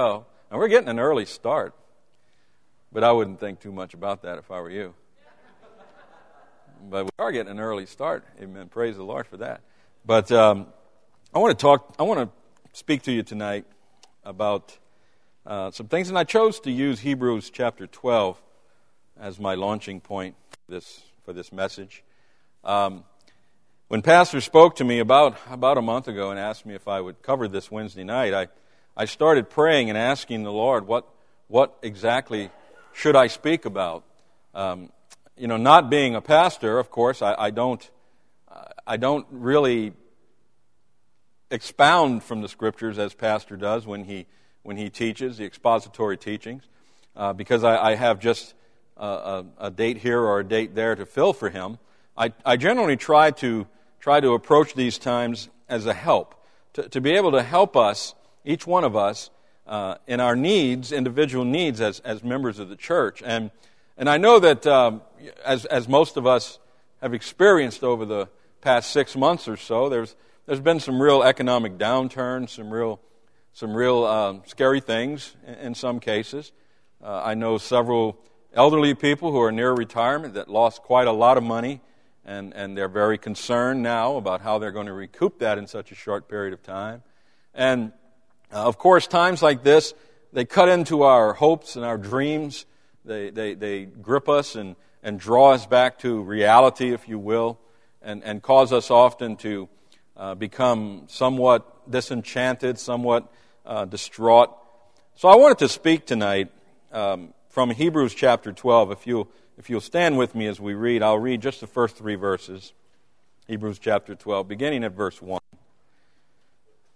go. And we're getting an early start. But I wouldn't think too much about that if I were you. But we are getting an early start. Amen. Praise the Lord for that. But um, I want to talk, I want to speak to you tonight about uh, some things, and I chose to use Hebrews chapter 12 as my launching point for this, for this message. Um, when Pastor spoke to me about, about a month ago and asked me if I would cover this Wednesday night, I, I started praying and asking the Lord, what, what exactly should I speak about? Um, you know, not being a pastor, of course, I, I don't, I don't really expound from the scriptures as pastor does when he, when he teaches the expository teachings, uh, because I, I, have just a, a, date here or a date there to fill for him. I, I generally try to, try to approach these times as a help, to, to be able to help us each one of us, uh, in our needs, individual needs as, as members of the church. And, and I know that um, as, as most of us have experienced over the past six months or so, there's, there's been some real economic downturn, some real, some real um, scary things in, in some cases. Uh, I know several elderly people who are near retirement that lost quite a lot of money, and, and they're very concerned now about how they're going to recoup that in such a short period of time. And uh, of course, times like this, they cut into our hopes and our dreams. They, they, they grip us and, and draw us back to reality, if you will, and, and cause us often to uh, become somewhat disenchanted, somewhat uh, distraught. So I wanted to speak tonight um, from Hebrews chapter 12. If you'll, if you'll stand with me as we read, I'll read just the first three verses. Hebrews chapter 12, beginning at verse 1.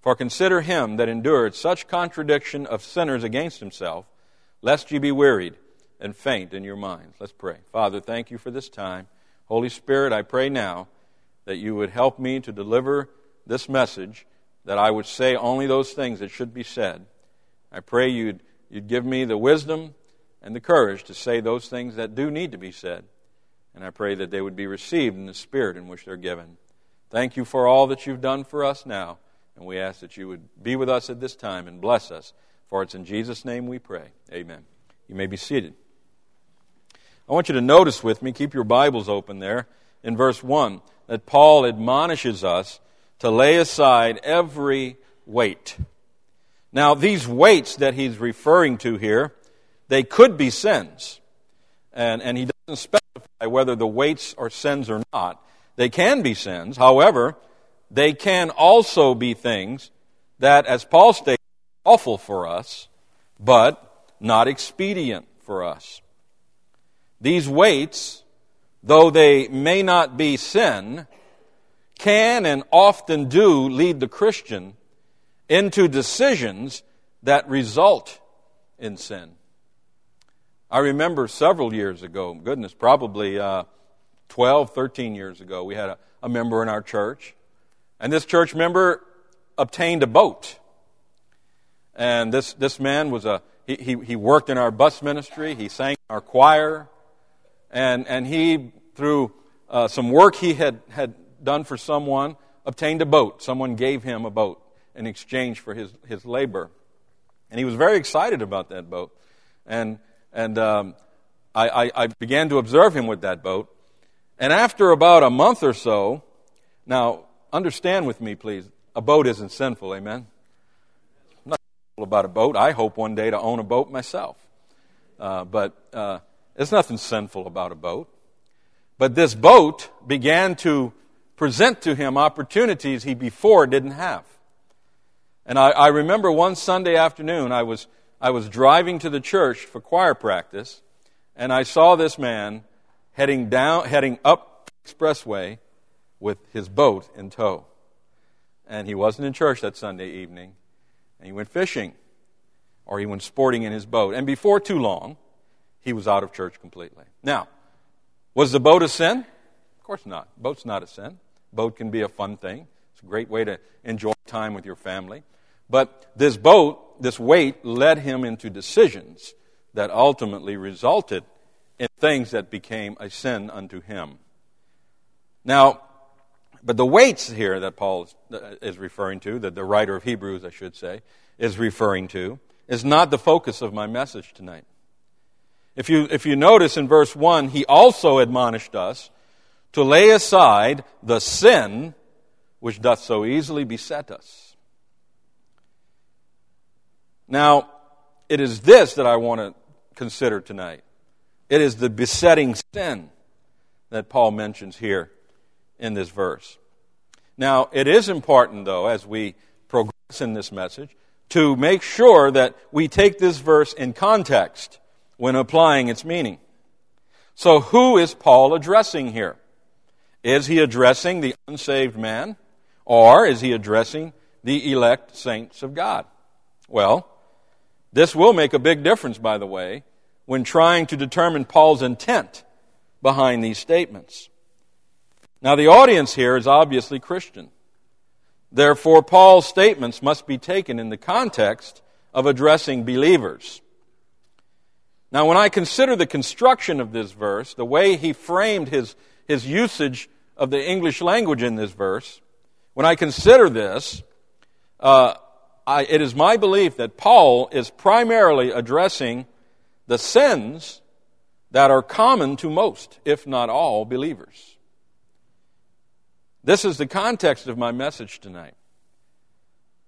For consider him that endured such contradiction of sinners against himself, lest ye be wearied and faint in your minds. Let's pray. Father, thank you for this time. Holy Spirit, I pray now that you would help me to deliver this message, that I would say only those things that should be said. I pray you'd, you'd give me the wisdom and the courage to say those things that do need to be said. And I pray that they would be received in the spirit in which they're given. Thank you for all that you've done for us now. And we ask that you would be with us at this time and bless us. For it's in Jesus' name we pray. Amen. You may be seated. I want you to notice with me, keep your Bibles open there, in verse 1, that Paul admonishes us to lay aside every weight. Now, these weights that he's referring to here, they could be sins. And, and he doesn't specify whether the weights are sins or not. They can be sins. However, they can also be things that, as Paul states, are awful for us, but not expedient for us. These weights, though they may not be sin, can and often do lead the Christian into decisions that result in sin. I remember several years ago, goodness, probably uh, 12, 13 years ago, we had a, a member in our church and this church member obtained a boat. And this, this man was a, he, he, he worked in our bus ministry, he sang our choir, and, and he, through uh, some work he had, had done for someone, obtained a boat. Someone gave him a boat in exchange for his, his labor. And he was very excited about that boat. And, and um, I, I, I began to observe him with that boat. And after about a month or so, now, understand with me, please, a boat isn't sinful, amen? I'm not about a boat. I hope one day to own a boat myself. Uh, but uh, there's nothing sinful about a boat. But this boat began to present to him opportunities he before didn't have. And I, I remember one Sunday afternoon, I was, I was driving to the church for choir practice, and I saw this man heading down, heading up expressway with his boat in tow. And he wasn't in church that Sunday evening, and he went fishing, or he went sporting in his boat. And before too long, he was out of church completely. Now, was the boat a sin? Of course not. Boat's not a sin. Boat can be a fun thing. It's a great way to enjoy time with your family. But this boat, this weight, led him into decisions that ultimately resulted in things that became a sin unto him. Now, but the weights here that Paul uh, is referring to, that the writer of Hebrews, I should say, is referring to, is not the focus of my message tonight. If you, if you notice in verse 1, he also admonished us to lay aside the sin which doth so easily beset us. Now, it is this that I want to consider tonight. It is the besetting sin that Paul mentions here in this verse. Now, it is important, though, as we progress in this message, to make sure that we take this verse in context when applying its meaning. So, who is Paul addressing here? Is he addressing the unsaved man, or is he addressing the elect saints of God? Well, this will make a big difference, by the way, when trying to determine Paul's intent behind these statements. Now, the audience here is obviously Christian. Therefore, Paul's statements must be taken in the context of addressing believers. Now, when I consider the construction of this verse, the way he framed his, his usage of the English language in this verse, when I consider this, uh, I, it is my belief that Paul is primarily addressing the sins that are common to most, if not all, believers. This is the context of my message tonight.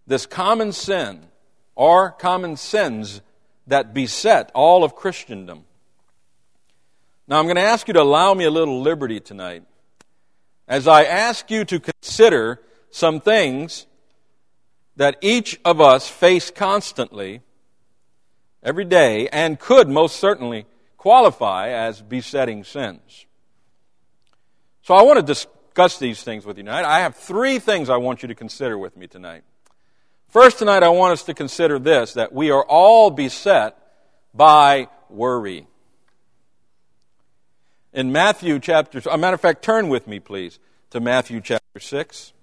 This common sin, or common sins that beset all of Christendom. Now, I'm going to ask you to allow me a little liberty tonight as I ask you to consider some things that each of us face constantly every day and could most certainly qualify as besetting sins. So I want to discuss these things with you tonight. I have three things I want you to consider with me tonight. First, tonight, I want us to consider this that we are all beset by worry. In Matthew chapter, a matter of fact, turn with me, please, to Matthew chapter 6.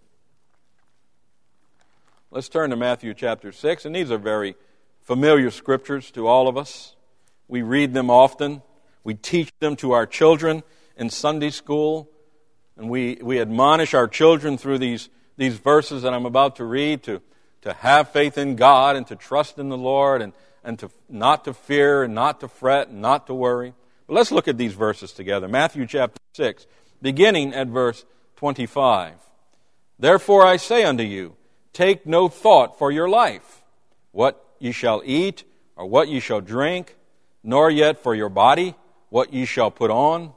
Let's turn to Matthew chapter 6, and these are very familiar scriptures to all of us. We read them often, we teach them to our children in Sunday school, and we, we admonish our children through these, these verses that I'm about to read to to have faith in God and to trust in the Lord and, and to not to fear and not to fret and not to worry. But let's look at these verses together. Matthew chapter 6, beginning at verse 25. Therefore I say unto you, take no thought for your life, what ye shall eat or what ye shall drink, nor yet for your body, what ye shall put on.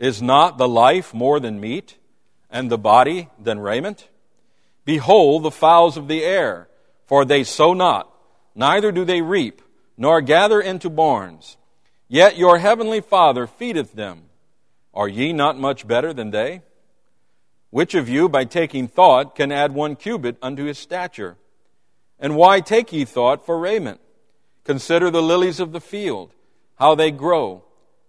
Is not the life more than meat, and the body than raiment? Behold the fowls of the air, for they sow not, neither do they reap, nor gather into barns. Yet your heavenly Father feedeth them. Are ye not much better than they? Which of you, by taking thought, can add one cubit unto his stature? And why take ye thought for raiment? Consider the lilies of the field, how they grow.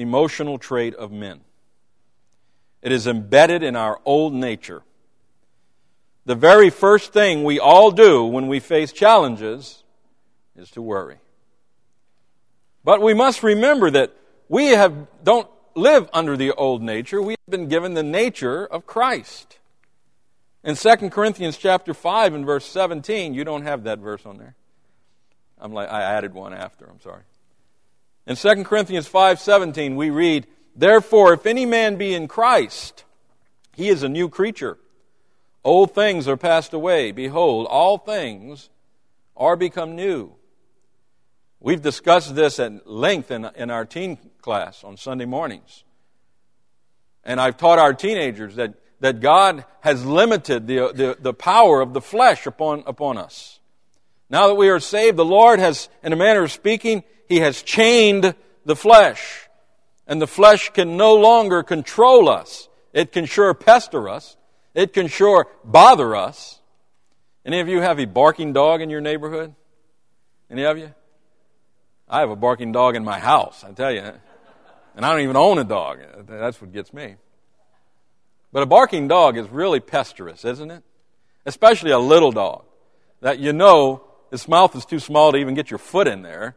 emotional trait of men. It is embedded in our old nature. The very first thing we all do when we face challenges is to worry. But we must remember that we have, don't live under the old nature. We have been given the nature of Christ. In 2 Corinthians chapter 5 and verse 17, you don't have that verse on there. I'm like, I added one after, I'm sorry. In 2 Corinthians 5:17 we read, "Therefore if any man be in Christ, he is a new creature. Old things are passed away; behold, all things are become new." We've discussed this at length in, in our teen class on Sunday mornings. And I've taught our teenagers that, that God has limited the, the, the power of the flesh upon, upon us. Now that we are saved, the Lord has, in a manner of speaking, He has chained the flesh. And the flesh can no longer control us. It can sure pester us. It can sure bother us. Any of you have a barking dog in your neighborhood? Any of you? I have a barking dog in my house, I tell you. And I don't even own a dog. That's what gets me. But a barking dog is really pesterous, isn't it? Especially a little dog that you know his mouth is too small to even get your foot in there.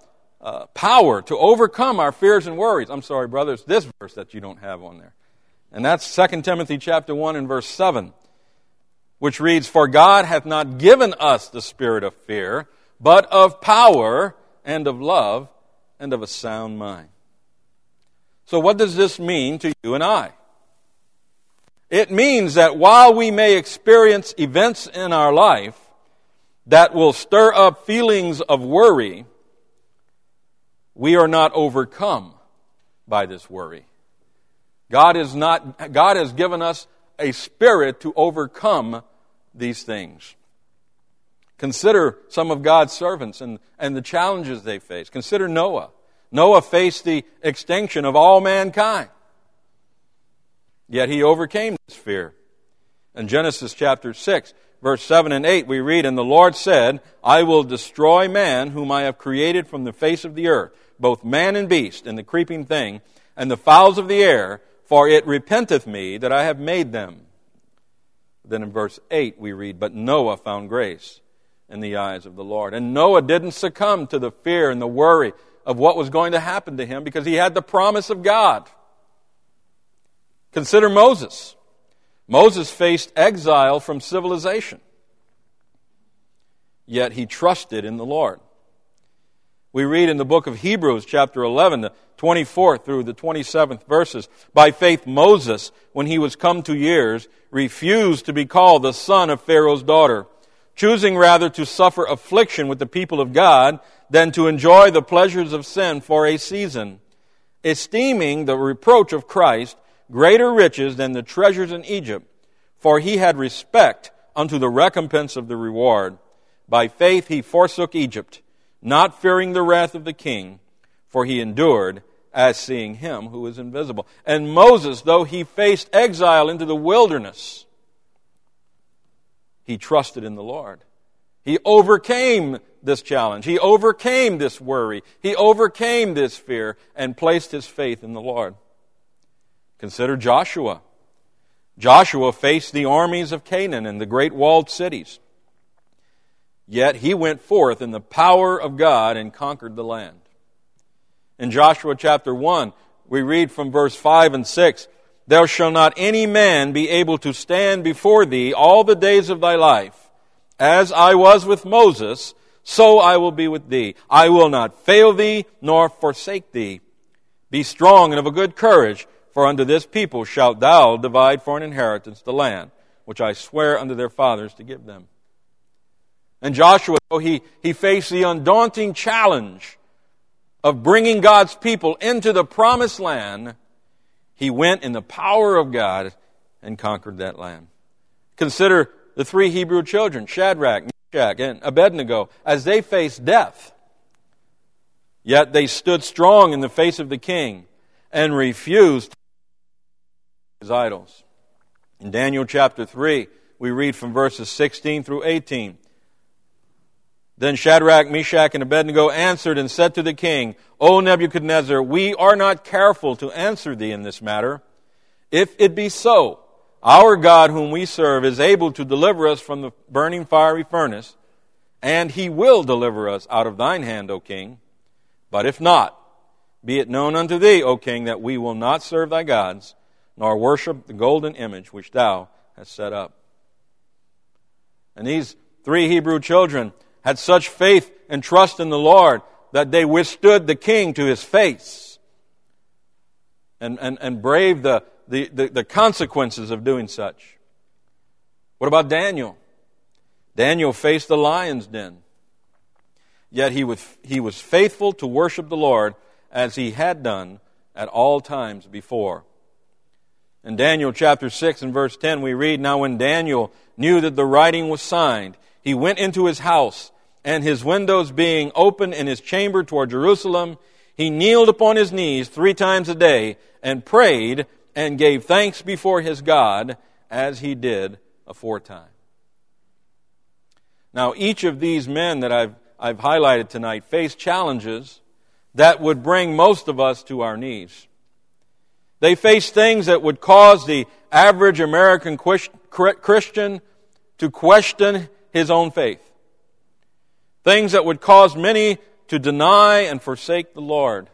uh, power to overcome our fears and worries. I'm sorry, brothers, this verse that you don't have on there. And that's 2 Timothy chapter 1 and verse 7, which reads, For God hath not given us the spirit of fear, but of power and of love and of a sound mind. So, what does this mean to you and I? It means that while we may experience events in our life that will stir up feelings of worry, we are not overcome by this worry. God, is not, God has given us a spirit to overcome these things. Consider some of God's servants and, and the challenges they face. Consider Noah. Noah faced the extinction of all mankind. Yet he overcame this fear. In Genesis chapter 6, verse 7 and 8, we read, And the Lord said, I will destroy man whom I have created from the face of the earth, both man and beast, and the creeping thing, and the fowls of the air, for it repenteth me that I have made them. Then in verse 8 we read, But Noah found grace in the eyes of the Lord. And Noah didn't succumb to the fear and the worry of what was going to happen to him because he had the promise of God. Consider Moses. Moses faced exile from civilization, yet he trusted in the Lord. We read in the book of Hebrews, chapter 11, the 24th through the 27th verses By faith, Moses, when he was come to years, refused to be called the son of Pharaoh's daughter, choosing rather to suffer affliction with the people of God than to enjoy the pleasures of sin for a season, esteeming the reproach of Christ greater riches than the treasures in Egypt, for he had respect unto the recompense of the reward. By faith he forsook Egypt, not fearing the wrath of the king, for he endured as seeing him who is invisible. And Moses, though he faced exile into the wilderness, he trusted in the Lord. He overcame this challenge. He overcame this worry. He overcame this fear and placed his faith in the Lord. Consider Joshua. Joshua faced the armies of Canaan and the great walled cities. Yet he went forth in the power of God and conquered the land. In Joshua chapter 1, we read from verse 5 and 6 There shall not any man be able to stand before thee all the days of thy life. As I was with Moses, so I will be with thee. I will not fail thee nor forsake thee. Be strong and of a good courage, for unto this people shalt thou divide for an inheritance the land, which I swear unto their fathers to give them. And Joshua, he, he faced the undaunting challenge of bringing God's people into the promised land. He went in the power of God and conquered that land. Consider the three Hebrew children, Shadrach, Meshach, and Abednego, as they faced death. Yet they stood strong in the face of the king and refused his idols. In Daniel chapter 3, we read from verses 16 through 18. Then Shadrach, Meshach, and Abednego answered and said to the king, O Nebuchadnezzar, we are not careful to answer thee in this matter. If it be so, our God whom we serve is able to deliver us from the burning fiery furnace, and he will deliver us out of thine hand, O king. But if not, be it known unto thee, O king, that we will not serve thy gods, nor worship the golden image which thou hast set up. And these three Hebrew children had such faith and trust in the Lord that they withstood the king to his face and, and, and braved the, the, the, the consequences of doing such. What about Daniel? Daniel faced the lion's den. Yet he was, he was faithful to worship the Lord as he had done at all times before. In Daniel chapter 6 and verse 10, we read, Now when Daniel knew that the writing was signed, he went into his house, and his windows being open in his chamber toward Jerusalem, he kneeled upon his knees three times a day and prayed and gave thanks before his God as he did aforetime. Now, each of these men that I've, I've highlighted tonight face challenges that would bring most of us to our knees. They face things that would cause the average American Christian to question his own faith. Things that would cause many to deny and forsake the Lord.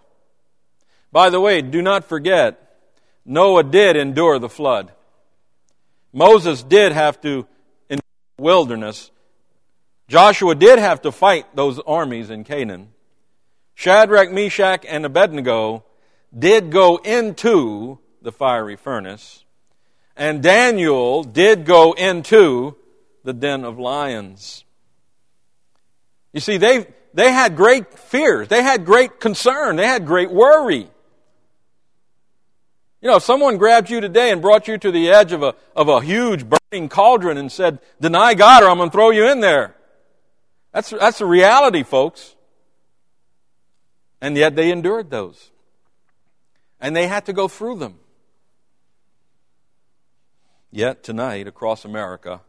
By the way, do not forget, Noah did endure the flood. Moses did have to endure the wilderness. Joshua did have to fight those armies in Canaan. Shadrach, Meshach, and Abednego did go into the fiery furnace. And Daniel did go into the den of lions. You see, they, they had great fears. They had great concern. They had great worry. You know, if someone grabbed you today and brought you to the edge of a, of a huge burning cauldron and said, deny God or I'm going to throw you in there. That's, that's the reality, folks. And yet they endured those. And they had to go through them. Yet tonight, across America,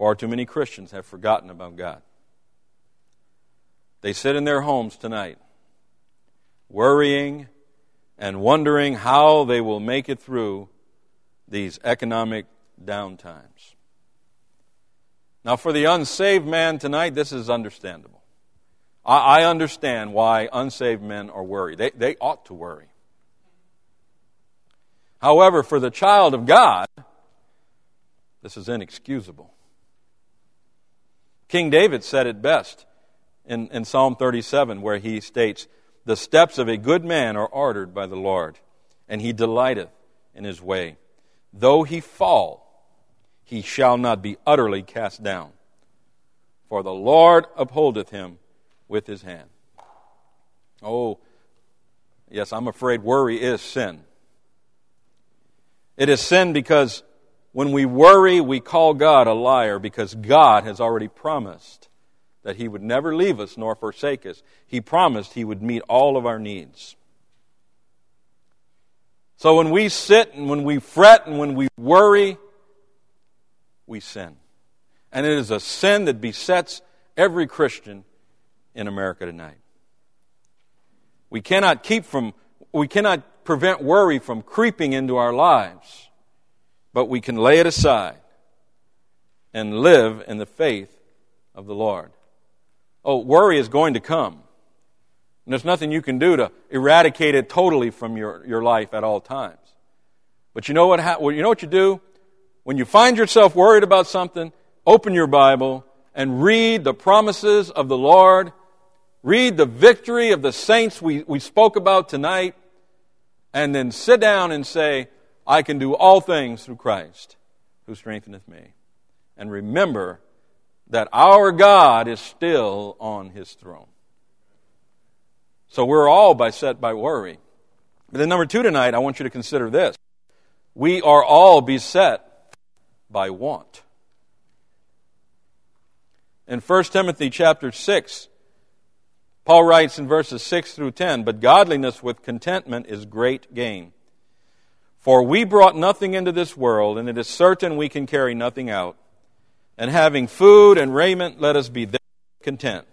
Far too many Christians have forgotten about God. They sit in their homes tonight, worrying and wondering how they will make it through these economic downtimes. Now, for the unsaved man tonight, this is understandable. I, understand why unsaved men are worried. They, they ought to worry. However, for the child of God, this is inexcusable. King David said it best in, in Psalm 37, where he states, The steps of a good man are ordered by the Lord, and he delighteth in his way. Though he fall, he shall not be utterly cast down, for the Lord upholdeth him with his hand. Oh, yes, I'm afraid worry is sin. It is sin because when we worry, we call God a liar because God has already promised that He would never leave us nor forsake us. He promised He would meet all of our needs. So when we sit and when we fret and when we worry, we sin. And it is a sin that besets every Christian in America tonight. We cannot keep from, we cannot prevent worry from creeping into our lives but we can lay it aside and live in the faith of the Lord. Oh, worry is going to come. And there's nothing you can do to eradicate it totally from your, your life at all times. But you know what, ha- you know what you do? When you find yourself worried about something, open your Bible and read the promises of the Lord. Read the victory of the saints we, we spoke about tonight. And then sit down and say, I can do all things through Christ who strengtheneth me. And remember that our God is still on his throne. So we're all beset by worry. But then, number two tonight, I want you to consider this. We are all beset by want. In 1 Timothy chapter 6, Paul writes in verses 6 through 10 But godliness with contentment is great gain. For we brought nothing into this world, and it is certain we can carry nothing out. And having food and raiment, let us be content.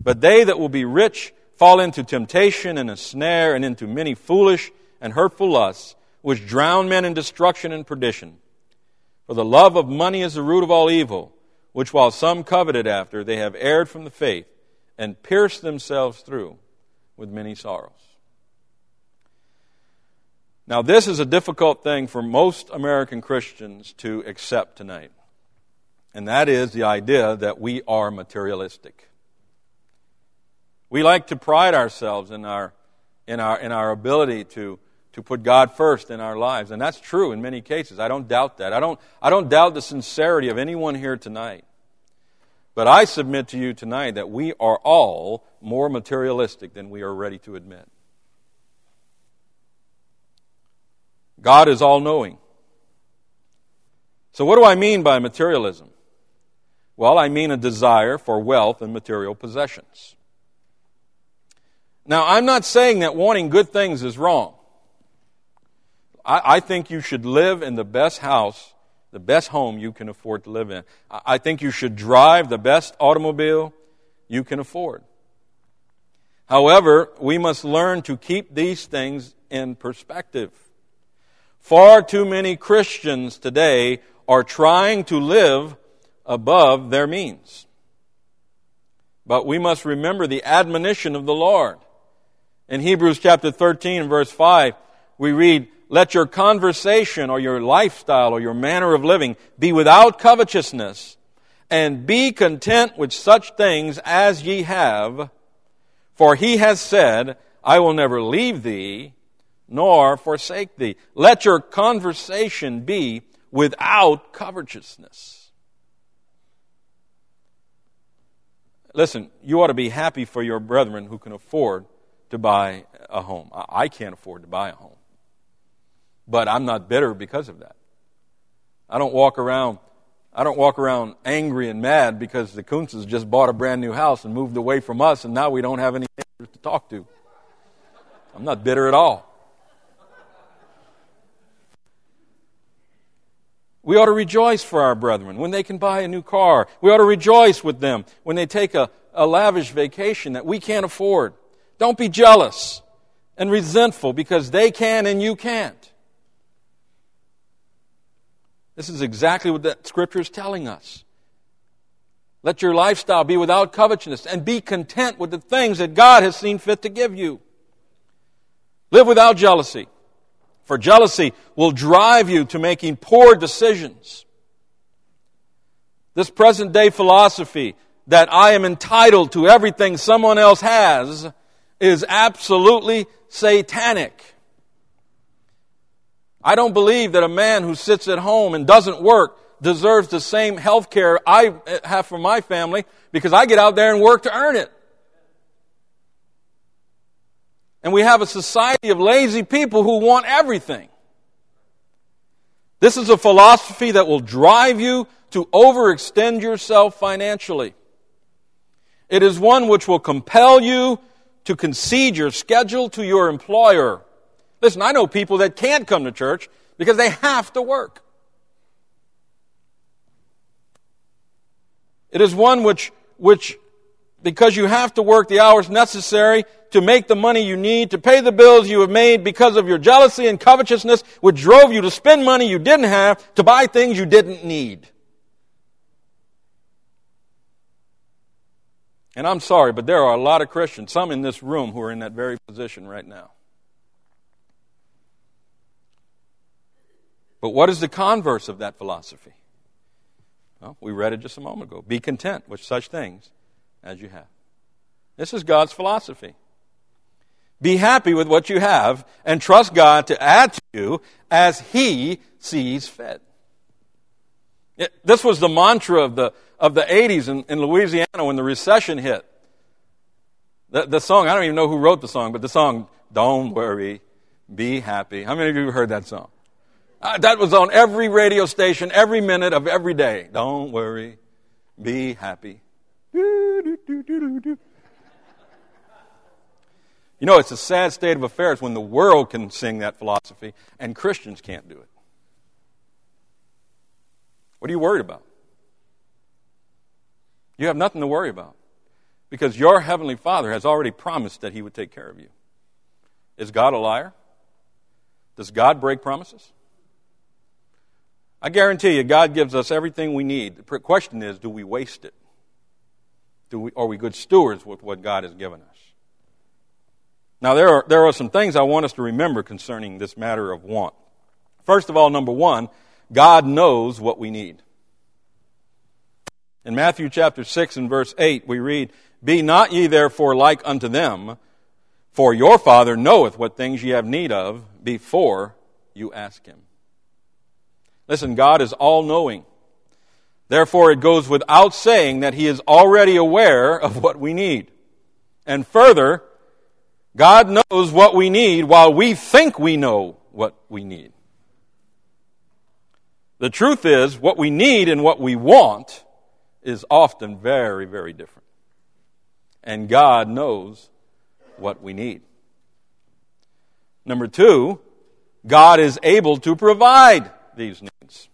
But they that will be rich fall into temptation and a snare, and into many foolish and hurtful lusts, which drown men in destruction and perdition. For the love of money is the root of all evil, which while some coveted after, they have erred from the faith, and pierced themselves through with many sorrows. Now, this is a difficult thing for most American Christians to accept tonight. And that is the idea that we are materialistic. We like to pride ourselves in our, in our, in our ability to, to put God first in our lives. And that's true in many cases. I don't doubt that. I don't, I don't doubt the sincerity of anyone here tonight. But I submit to you tonight that we are all more materialistic than we are ready to admit. God is all knowing. So, what do I mean by materialism? Well, I mean a desire for wealth and material possessions. Now, I'm not saying that wanting good things is wrong. I, I, think you should live in the best house, the best home you can afford to live in. I, I think you should drive the best automobile you can afford. However, we must learn to keep these things in perspective. Far too many Christians today are trying to live above their means. But we must remember the admonition of the Lord. In Hebrews chapter 13 verse 5, we read, Let your conversation or your lifestyle or your manner of living be without covetousness, and be content with such things as ye have, for he has said, I will never leave thee nor forsake thee. Let your conversation be without covetousness. Listen, you ought to be happy for your brethren who can afford to buy a home. I can't afford to buy a home. But I'm not bitter because of that. I don't walk around I don't walk around angry and mad because the Kuntzes just bought a brand new house and moved away from us and now we don't have any neighbors to talk to. I'm not bitter at all. We ought to rejoice for our brethren when they can buy a new car. We ought to rejoice with them when they take a, a lavish vacation that we can't afford. Don't be jealous and resentful because they can and you can't. This is exactly what that scripture is telling us. Let your lifestyle be without covetousness and be content with the things that God has seen fit to give you. Live without jealousy. For jealousy will drive you to making poor decisions. This present day philosophy that I am entitled to everything someone else has is absolutely satanic. I don't believe that a man who sits at home and doesn't work deserves the same health care I have for my family because I get out there and work to earn it. And we have a society of lazy people who want everything. This is a philosophy that will drive you to overextend yourself financially. It is one which will compel you to concede your schedule to your employer. Listen, I know people that can't come to church because they have to work. It is one which, which because you have to work the hours necessary to make the money you need to pay the bills you have made because of your jealousy and covetousness, which drove you to spend money you didn't have to buy things you didn't need. And I'm sorry, but there are a lot of Christians, some in this room, who are in that very position right now. But what is the converse of that philosophy? Well, we read it just a moment ago. Be content with such things as you have. This is God's philosophy. Be happy with what you have and trust God to add to you as He sees fit. It, this was the mantra of the, of the 80s in, in Louisiana when the recession hit. The, the song, I don't even know who wrote the song, but the song, Don't Worry, Be Happy. How many of you have heard that song? Uh, that was on every radio station, every minute of every day. Don't worry, be happy. You know, it's a sad state of affairs when the world can sing that philosophy and Christians can't do it. What are you worried about? You have nothing to worry about because your Heavenly Father has already promised that He would take care of you. Is God a liar? Does God break promises? I guarantee you, God gives us everything we need. The question is, do we waste it? Do we, are we good stewards with what God has given us? Now, there are, there are some things I want us to remember concerning this matter of want. First of all, number one, God knows what we need. In Matthew chapter 6 and verse 8, we read, Be not ye therefore like unto them, for your Father knoweth what things ye have need of before you ask him. Listen, God is all knowing. Therefore, it goes without saying that He is already aware of what we need. And further, God knows what we need while we think we know what we need. The truth is, what we need and what we want is often very, very different. And God knows what we need. Number two, God is able to provide these needs.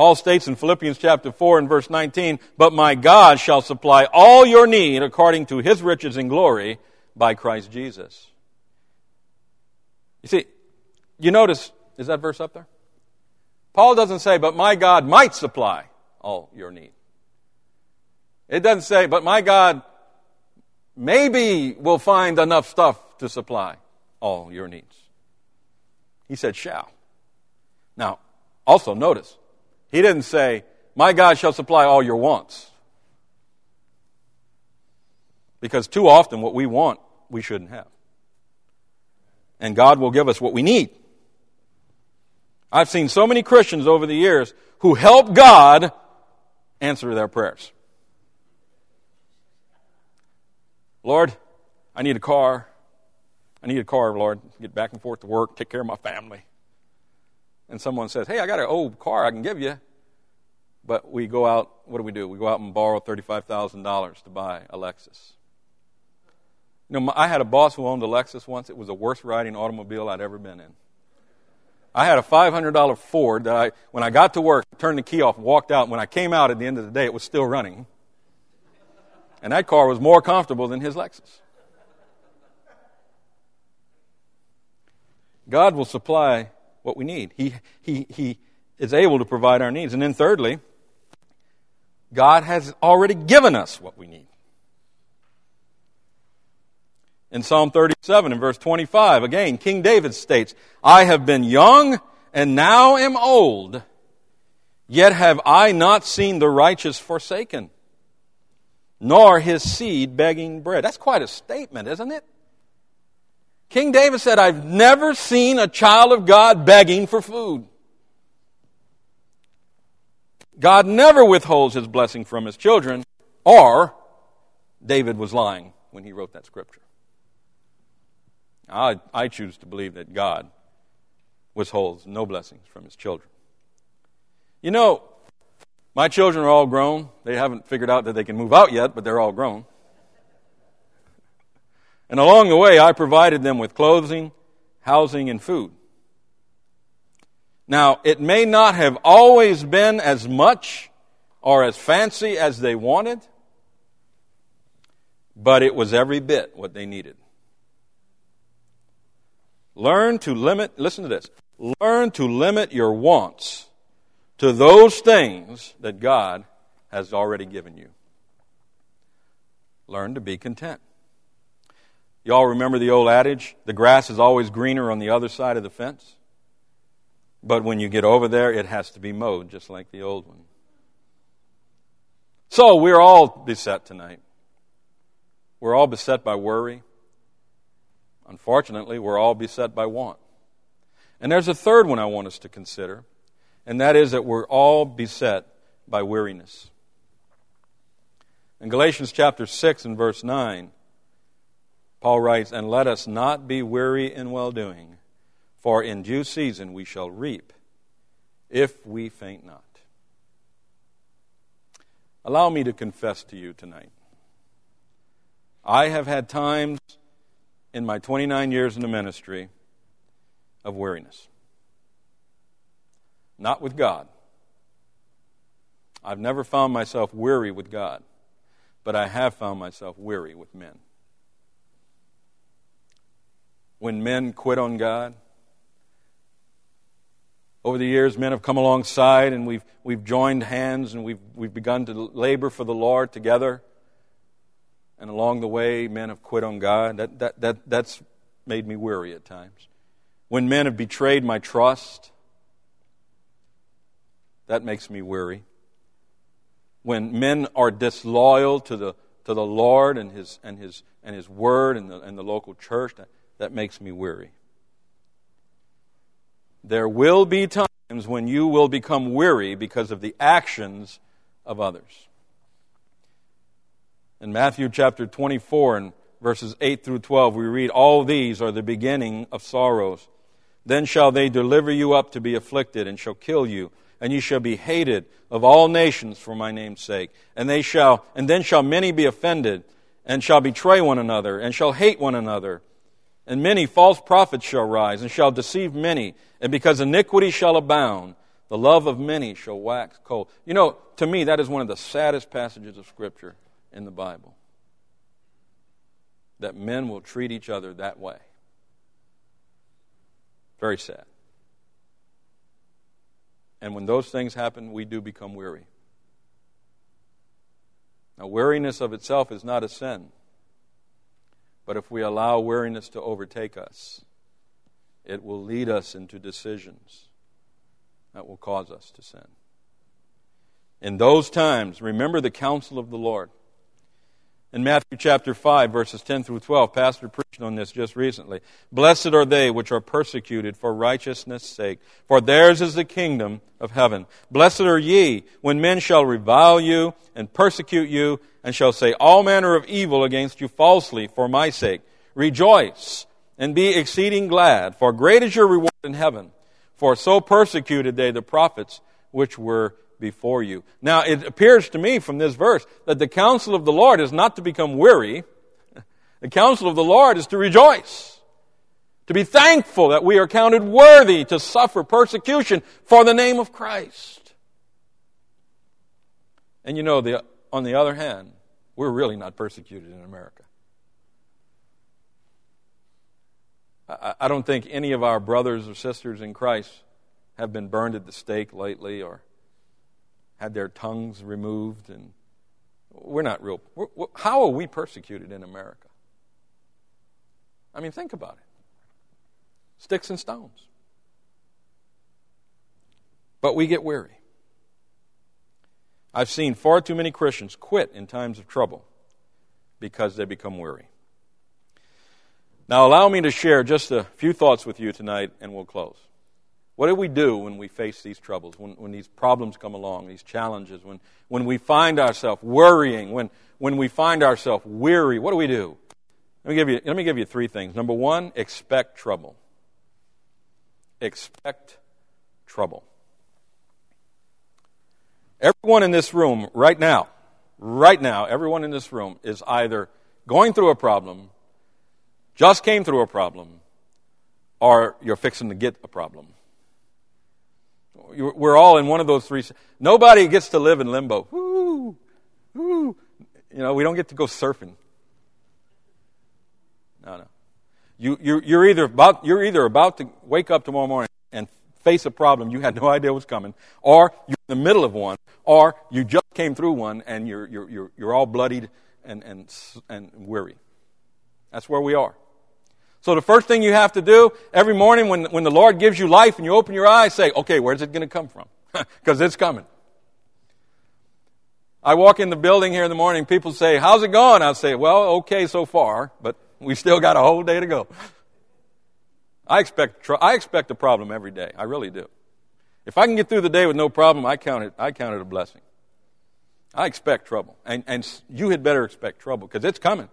Paul states in Philippians chapter 4 and verse 19, But my God shall supply all your need according to his riches and glory by Christ Jesus. You see, you notice, is that verse up there? Paul doesn't say, But my God might supply all your need. It doesn't say, But my God maybe will find enough stuff to supply all your needs. He said, shall. Now, also notice, he didn't say, My God shall supply all your wants. Because too often what we want, we shouldn't have. And God will give us what we need. I've seen so many Christians over the years who help God answer their prayers. Lord, I need a car. I need a car, Lord, get back and forth to work, take care of my family. And someone says, Hey, I got an old car I can give you. But we go out, what do we do? We go out and borrow $35,000 to buy a Lexus. You know, I had a boss who owned a Lexus once. It was the worst riding automobile I'd ever been in. I had a $500 Ford that I, when I got to work, turned the key off, walked out. When I came out at the end of the day, it was still running. And that car was more comfortable than his Lexus. God will supply what we need. He, he, he is able to provide our needs. And then, thirdly, God has already given us what we need. In Psalm 37 and verse 25, again, King David states, I have been young and now am old, yet have I not seen the righteous forsaken, nor his seed begging bread. That's quite a statement, isn't it? King David said, I've never seen a child of God begging for food. God never withholds his blessing from his children, or David was lying when he wrote that scripture. I, I choose to believe that God withholds no blessings from his children. You know, my children are all grown. They haven't figured out that they can move out yet, but they're all grown. And along the way, I provided them with clothing, housing, and food. Now, it may not have always been as much or as fancy as they wanted, but it was every bit what they needed. Learn to limit, listen to this, learn to limit your wants to those things that God has already given you. Learn to be content. Y'all remember the old adage, the grass is always greener on the other side of the fence? But when you get over there, it has to be mowed, just like the old one. So we're all beset tonight. We're all beset by worry. Unfortunately, we're all beset by want. And there's a third one I want us to consider, and that is that we're all beset by weariness. In Galatians chapter 6 and verse 9, Paul writes, And let us not be weary in well doing, for in due season we shall reap if we faint not. Allow me to confess to you tonight. I have had times in my 29 years in the ministry of weariness. Not with God. I've never found myself weary with God, but I have found myself weary with men. When men quit on God, over the years, men have come alongside and we've, we've joined hands and we've, we've begun to labor for the Lord together. And along the way, men have quit on God. That, that, that, that's made me weary at times. When men have betrayed my trust, that makes me weary. When men are disloyal to the, to the Lord and His, and His, and his Word and the, and the local church, that, that makes me weary. There will be times when you will become weary because of the actions of others. In Matthew chapter 24 and verses 8 through 12, we read, All these are the beginning of sorrows. Then shall they deliver you up to be afflicted, and shall kill you, and you shall be hated of all nations for my name's sake. And they shall, and then shall many be offended, and shall betray one another, and shall hate one another. And many false prophets shall rise, and shall deceive many. And because iniquity shall abound, the love of many shall wax cold. You know, to me, that is one of the saddest passages of Scripture in the Bible. That men will treat each other that way. Very sad. And when those things happen, we do become weary. Now, weariness of itself is not a sin. But if we allow weariness to overtake us, it will lead us into decisions that will cause us to sin. In those times, remember the counsel of the Lord. In Matthew chapter 5, verses 10 through 12, Pastor preached on this just recently. Blessed are they which are persecuted for righteousness' sake, for theirs is the kingdom of heaven. Blessed are ye when men shall revile you and persecute you, and shall say all manner of evil against you falsely for my sake. Rejoice and be exceeding glad, for great is your reward in heaven. For so persecuted they the prophets which were before you. Now, it appears to me from this verse that the counsel of the Lord is not to become weary. The counsel of the Lord is to rejoice, to be thankful that we are counted worthy to suffer persecution for the name of Christ. And you know, the, on the other hand, we're really not persecuted in America. I, I don't think any of our brothers or sisters in Christ have been burned at the stake lately or had their tongues removed and we're not real we're, we're, how are we persecuted in america? I mean think about it. Sticks and stones. But we get weary. I've seen far too many christians quit in times of trouble because they become weary. Now allow me to share just a few thoughts with you tonight and we'll close what do we do when we face these troubles, when, when these problems come along, these challenges, when, when we find ourselves worrying, when, when we find ourselves weary? What do we do? Let me, give you, let me give you three things. Number one, expect trouble. Expect trouble. Everyone in this room right now, right now, everyone in this room is either going through a problem, just came through a problem, or you're fixing to get a problem. We're all in one of those three. Nobody gets to live in limbo. Woo, woo. You know, we don't get to go surfing. No, no. You, you're, you're, either about, you're either about to wake up tomorrow morning and face a problem you had no idea was coming, or you're in the middle of one, or you just came through one and you're, you're, you're, you're all bloodied and, and, and weary. That's where we are. So the first thing you have to do every morning when, when the Lord gives you life and you open your eyes, say, okay, where's it going to come from? Because it's coming. I walk in the building here in the morning, people say, how's it going? I'll say, well, okay so far, but we still got a whole day to go. I expect, I expect a problem every day. I really do. If I can get through the day with no problem, I count it, I count it a blessing. I expect trouble. And, and you had better expect trouble because it's coming.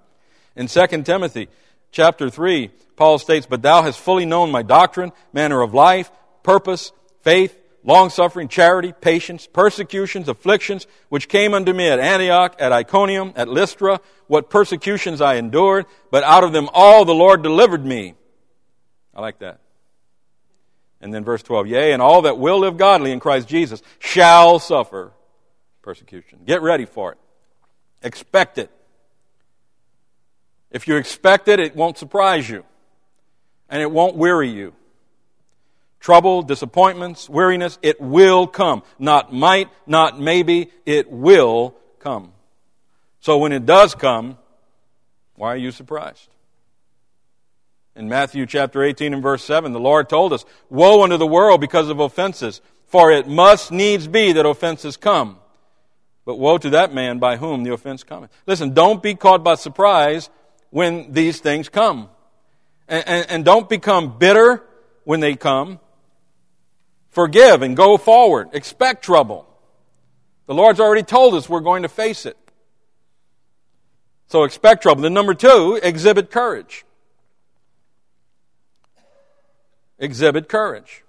In 2 Timothy chapter 3, Paul states, But thou hast fully known my doctrine, manner of life, purpose, faith, long suffering, charity, patience, persecutions, afflictions, which came unto me at Antioch, at Iconium, at Lystra, what persecutions I endured, but out of them all the Lord delivered me. I like that. And then verse 12, yea, and all that will live godly in Christ Jesus shall suffer persecution. Get ready for it. Expect it. If you expect it, it won't surprise you. And it won't weary you trouble, disappointments, weariness, it will come. Not might, not maybe, it will come. So when it does come, why are you surprised? In Matthew chapter 18 and verse 7, the Lord told us, Woe unto the world because of offenses, for it must needs be that offenses come. But woe to that man by whom the offense cometh. Listen, don't be caught by surprise when these things come. And, and, and don't become bitter when they come. Forgive and go forward. Expect trouble. The Lord's already told us we're going to face it. So expect trouble. Then number two, exhibit courage. Exhibit courage.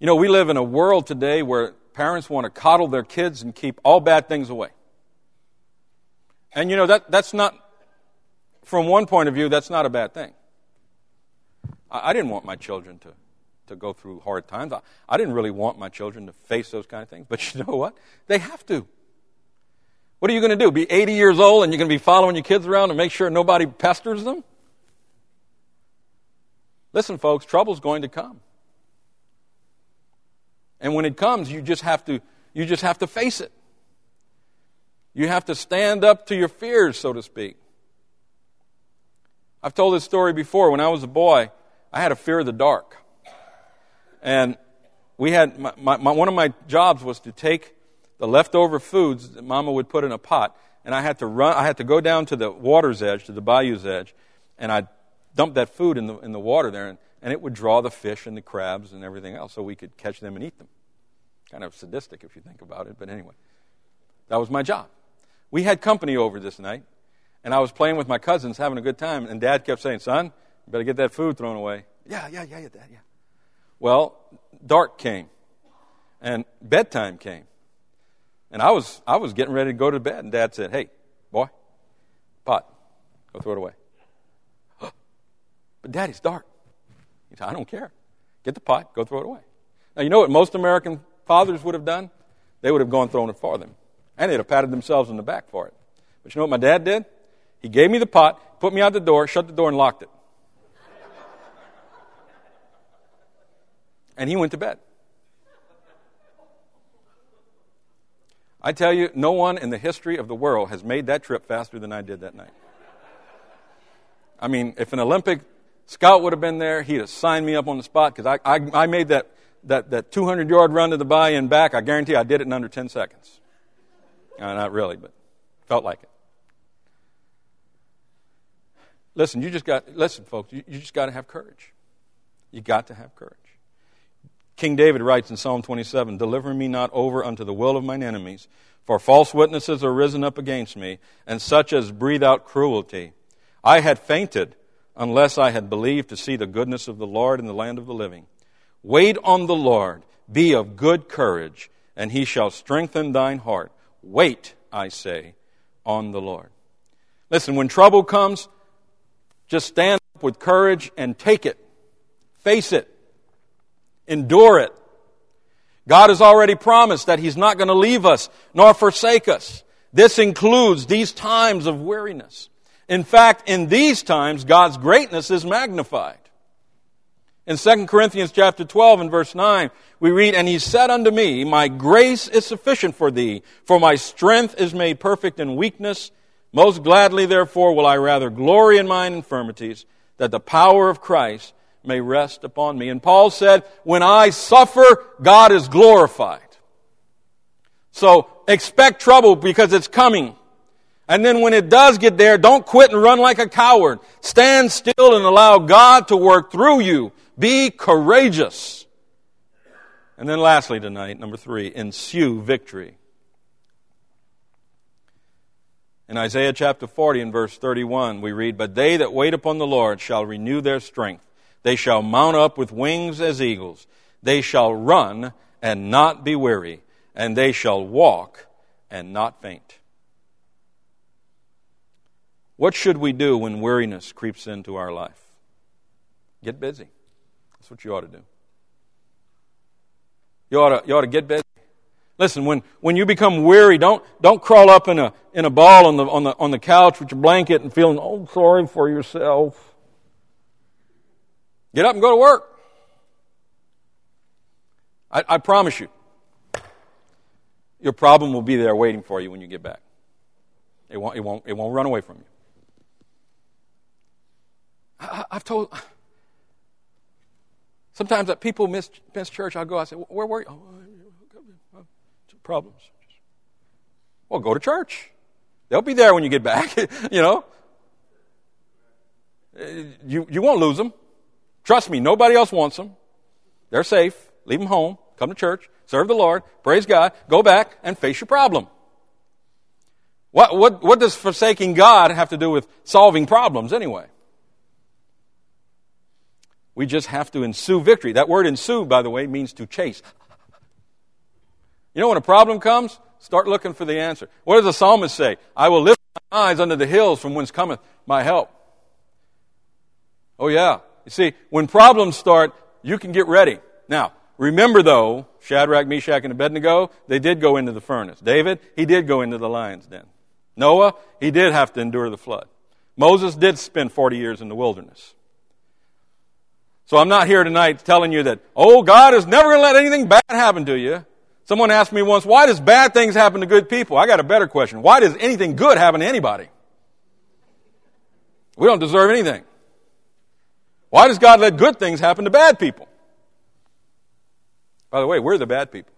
You know, we live in a world today where parents want to coddle their kids and keep all bad things away. And you know, that, that's not, from one point of view, that's not a bad thing. I, I didn't want my children to, to go through hard times. I, I didn't really want my children to face those kind of things. But you know what? They have to. What are you going to do? Be 80 years old and you're going to be following your kids around and make sure nobody pesters them? Listen, folks, trouble's going to come. And when it comes, you just have to you just have to face it. You have to stand up to your fears, so to speak. I've told this story before. When I was a boy, I had a fear of the dark. And we had, my, my, one of my jobs was to take the leftover foods that Mama would put in a pot, and I had to run, I had to go down to the water's edge, to the bayou's edge, and I'd dump that food in the, in the water there, and, and it would draw the fish and the crabs and everything else so we could catch them and eat them. Kind of sadistic if you think about it, but anyway. That was my job. We had company over this night, and I was playing with my cousins, having a good time, and Dad kept saying, Son, you better get that food thrown away. Yeah, yeah, yeah, yeah, Dad, yeah. Well, dark came, and bedtime came. And I was, I was getting ready to go to bed, and Dad said, Hey, boy, pot, go throw it away. but Daddy, it's dark. He said, I don't care. Get the pot, go throw it away. Now, you know what most American fathers would have done? They would have gone thrown it for them. And they'd have patted themselves on the back for it. But you know what my dad did? He gave me the pot, put me out the door, shut the door, and locked it. and he went to bed. I tell you, no one in the history of the world has made that trip faster than I did that night. I mean, if an Olympic scout would have been there, he'd have signed me up on the spot because I, I, I, made that, that, that 200 yard run to the bay and back. I guarantee I did it in under 10 seconds. Uh, not really, but felt like it. Listen, you just got, listen, folks, you, you just got to have courage. You got to have courage. King David writes in Psalm 27 Deliver me not over unto the will of mine enemies, for false witnesses are risen up against me, and such as breathe out cruelty. I had fainted unless I had believed to see the goodness of the Lord in the land of the living. Wait on the Lord, be of good courage, and he shall strengthen thine heart. Wait, I say, on the Lord. Listen, when trouble comes, just stand up with courage and take it. Face it. Endure it. God has already promised that He's not going to leave us nor forsake us. This includes these times of weariness. In fact, in these times, God's greatness is magnified. In 2 Corinthians chapter 12 and verse 9, we read, And he said unto me, My grace is sufficient for thee, for my strength is made perfect in weakness. Most gladly, therefore, will I rather glory in mine infirmities, that the power of Christ may rest upon me. And Paul said, when I suffer, God is glorified. So expect trouble because it's coming. And then when it does get there, don't quit and run like a coward. Stand still and allow God to work through you. Be courageous. And then lastly tonight, number three, ensue victory. In Isaiah chapter 40 and verse 31, we read, But they that wait upon the Lord shall renew their strength. They shall mount up with wings as eagles. They shall run and not be weary, and they shall walk and not faint. What should we do when weariness creeps into our life? Get busy. That's what you ought to do. You ought to, you ought to get busy. Listen, when, when you become weary, don't, don't crawl up in a, in a ball on the, on, the, on the couch with your blanket and feeling, oh, sorry for yourself. Get up and go to work. I, I promise you, your problem will be there waiting for you when you get back. It won't, it won't, it won't run away from you. I, have told, sometimes that people miss, miss church, I'll go, I say, where were you? Oh, uh, uh, problems. Well, go to church. They'll be there when you get back, you know. Uh, you, you won't lose them. Trust me, nobody else wants them. They're safe. Leave them home. Come to church. Serve the Lord. Praise God. Go back and face your problem. What, what, what does forsaking God have to do with solving problems anyway? We just have to ensue victory. That word ensue, by the way, means to chase. You know, when a problem comes, start looking for the answer. What does the psalmist say? I will lift my eyes unto the hills from whence cometh my help. Oh, yeah. You see, when problems start, you can get ready. Now, remember though, Shadrach, Meshach, and Abednego, they did go into the furnace. David, he did go into the lion's den. Noah, he did have to endure the flood. Moses did spend 40 years in the wilderness. So I'm not here tonight telling you that, oh, God is never going to let anything bad happen to you. Someone asked me once, why does bad things happen to good people? I got a better question. Why does anything good happen to anybody? We don't deserve anything. Why does God let good things happen to bad people? By the way, we're the bad people.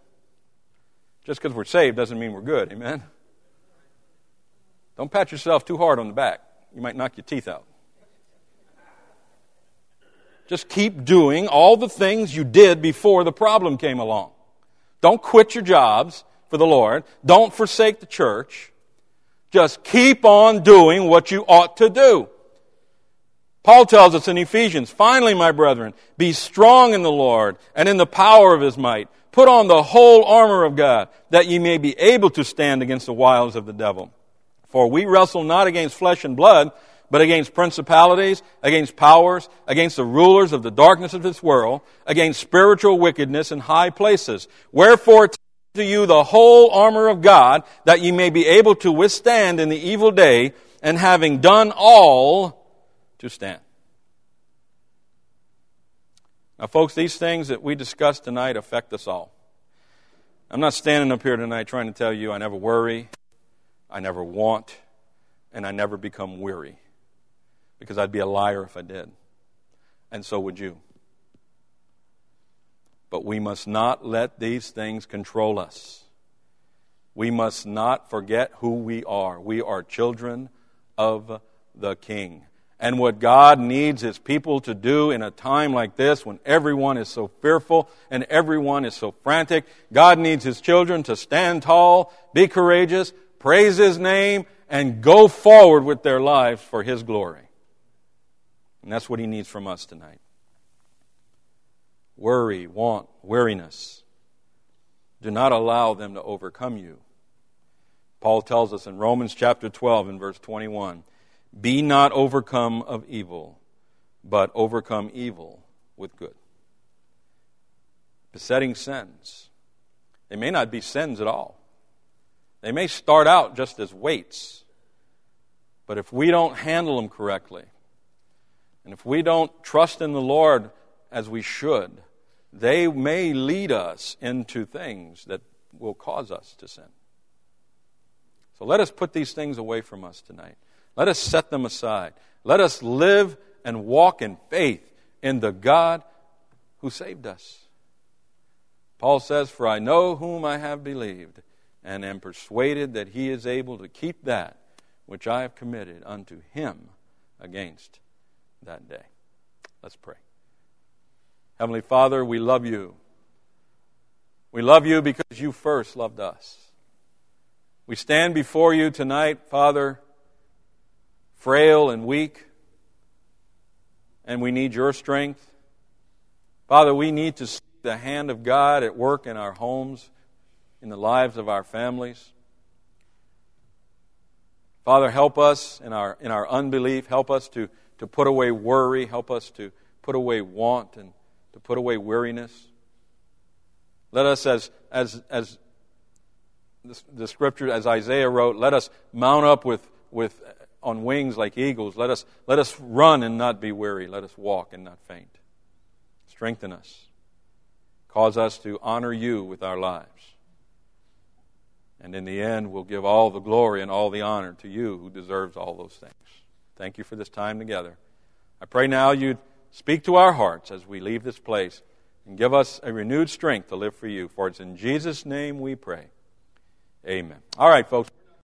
Just because we're saved doesn't mean we're good. Amen? Don't pat yourself too hard on the back. You might knock your teeth out. Just keep doing all the things you did before the problem came along. Don't quit your jobs for the Lord. Don't forsake the church. Just keep on doing what you ought to do. Paul tells us in Ephesians, finally, my brethren, be strong in the Lord and in the power of his might. Put on the whole armor of God, that ye may be able to stand against the wiles of the devil. For we wrestle not against flesh and blood, but against principalities, against powers, against the rulers of the darkness of this world, against spiritual wickedness in high places. Wherefore, take to you the whole armor of God, that ye may be able to withstand in the evil day, and having done all, to stand. Now, folks, these things that we discussed tonight affect us all. I'm not standing up here tonight trying to tell you I never worry, I never want, and I never become weary. Because I'd be a liar if I did. And so would you. But we must not let these things control us. We must not forget who we are. We are children of the King and what God needs His people to do in a time like this when everyone is so fearful and everyone is so frantic. God needs His children to stand tall, be courageous, praise His name, and go forward with their lives for His glory. And that's what He needs from us tonight. Worry, want, weariness. Do not allow them to overcome you. Paul tells us in Romans chapter 12 and verse 21 be not overcome of evil, but overcome evil with good. Besetting sins. They may not be sins at all. They may start out just as weights. But if we don't handle them correctly, and if we don't trust in the Lord as we should, they may lead us into things that will cause us to sin. So let us put these things away from us tonight. Let us set them aside. Let us live and walk in faith in the God who saved us. Paul says, For I know whom I have believed, and am persuaded that he is able to keep that which I have committed unto him against that day. Let's pray. Heavenly Father, we love you. We love you because you first loved us. We stand before you tonight, Father frail and weak, and we need your strength. Father, we need to see the hand of God at work in our homes, in the lives of our families. Father, help us in our, in our unbelief. Help us to, to put away worry. Help us to put away want and to put away weariness. Let us, as, as, as the, scripture, as Isaiah wrote, let us mount up with, with, on wings like eagles. Let us, let us run and not be weary. Let us walk and not faint. Strengthen us. Cause us to honor you with our lives. And in the end, we'll give all the glory and all the honor to you who deserves all those things. Thank you for this time together. I pray now you speak to our hearts as we leave this place and give us a renewed strength to live for you. For it's in Jesus' name we pray. Amen. All right, folks.